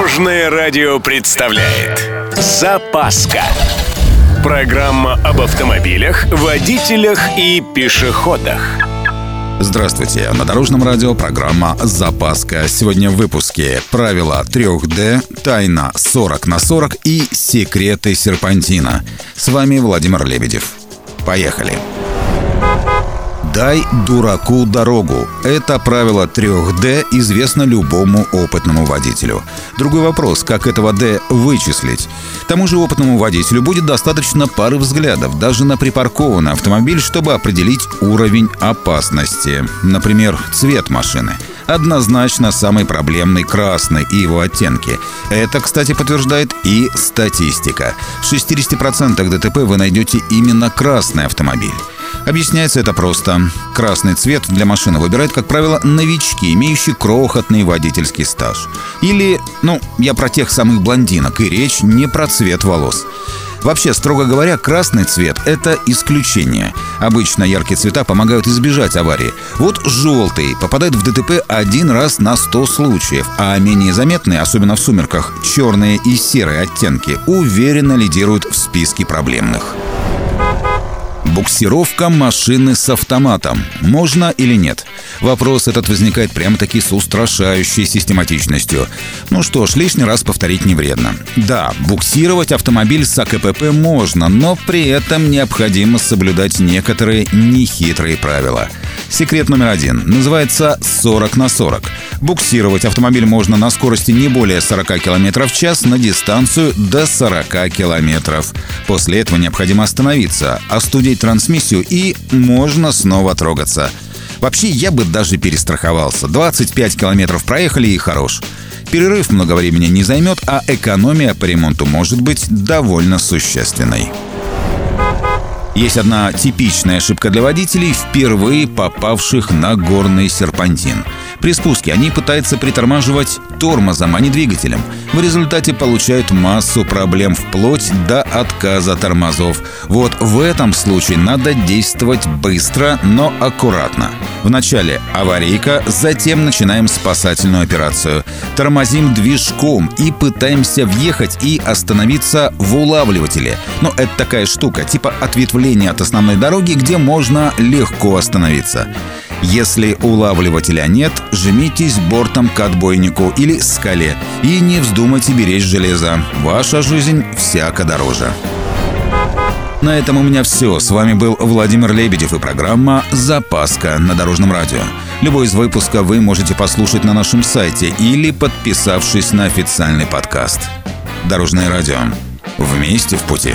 Дорожное радио представляет Запаска Программа об автомобилях, водителях и пешеходах Здравствуйте, на Дорожном радио программа «Запаска». Сегодня в выпуске правила 3D, тайна 40 на 40 и секреты серпантина. С вами Владимир Лебедев. Поехали! «Дай дураку дорогу» — это правило 3D известно любому опытному водителю. Другой вопрос, как этого «D» вычислить. Тому же опытному водителю будет достаточно пары взглядов даже на припаркованный автомобиль, чтобы определить уровень опасности. Например, цвет машины однозначно самый проблемный красный и его оттенки. Это, кстати, подтверждает и статистика. В 60% ДТП вы найдете именно красный автомобиль. Объясняется это просто. Красный цвет для машины выбирают, как правило, новички, имеющие крохотный водительский стаж. Или, ну, я про тех самых блондинок, и речь не про цвет волос. Вообще, строго говоря, красный цвет – это исключение. Обычно яркие цвета помогают избежать аварии. Вот желтый попадает в ДТП один раз на 100 случаев, а менее заметные, особенно в сумерках, черные и серые оттенки уверенно лидируют в списке проблемных. Буксировка машины с автоматом. Можно или нет? Вопрос этот возникает прямо-таки с устрашающей систематичностью. Ну что ж, лишний раз повторить не вредно. Да, буксировать автомобиль с АКПП можно, но при этом необходимо соблюдать некоторые нехитрые правила – Секрет номер один. Называется 40 на 40. Буксировать автомобиль можно на скорости не более 40 км в час на дистанцию до 40 км. После этого необходимо остановиться, остудить трансмиссию и можно снова трогаться. Вообще, я бы даже перестраховался. 25 километров проехали и хорош. Перерыв много времени не займет, а экономия по ремонту может быть довольно существенной. Есть одна типичная ошибка для водителей, впервые попавших на горный серпантин. При спуске они пытаются притормаживать тормозом, а не двигателем. В результате получают массу проблем вплоть до отказа тормозов. Вот в этом случае надо действовать быстро, но аккуратно. Вначале аварийка, затем начинаем спасательную операцию. Тормозим движком и пытаемся въехать и остановиться в улавливателе. Но это такая штука, типа ответвления от основной дороги, где можно легко остановиться. Если улавливателя нет, жмитесь бортом к отбойнику или скале и не вздумайте беречь железо. Ваша жизнь всяко дороже. На этом у меня все. С вами был Владимир Лебедев и программа «Запаска» на Дорожном радио. Любой из выпуска вы можете послушать на нашем сайте или подписавшись на официальный подкаст. Дорожное радио. Вместе в пути.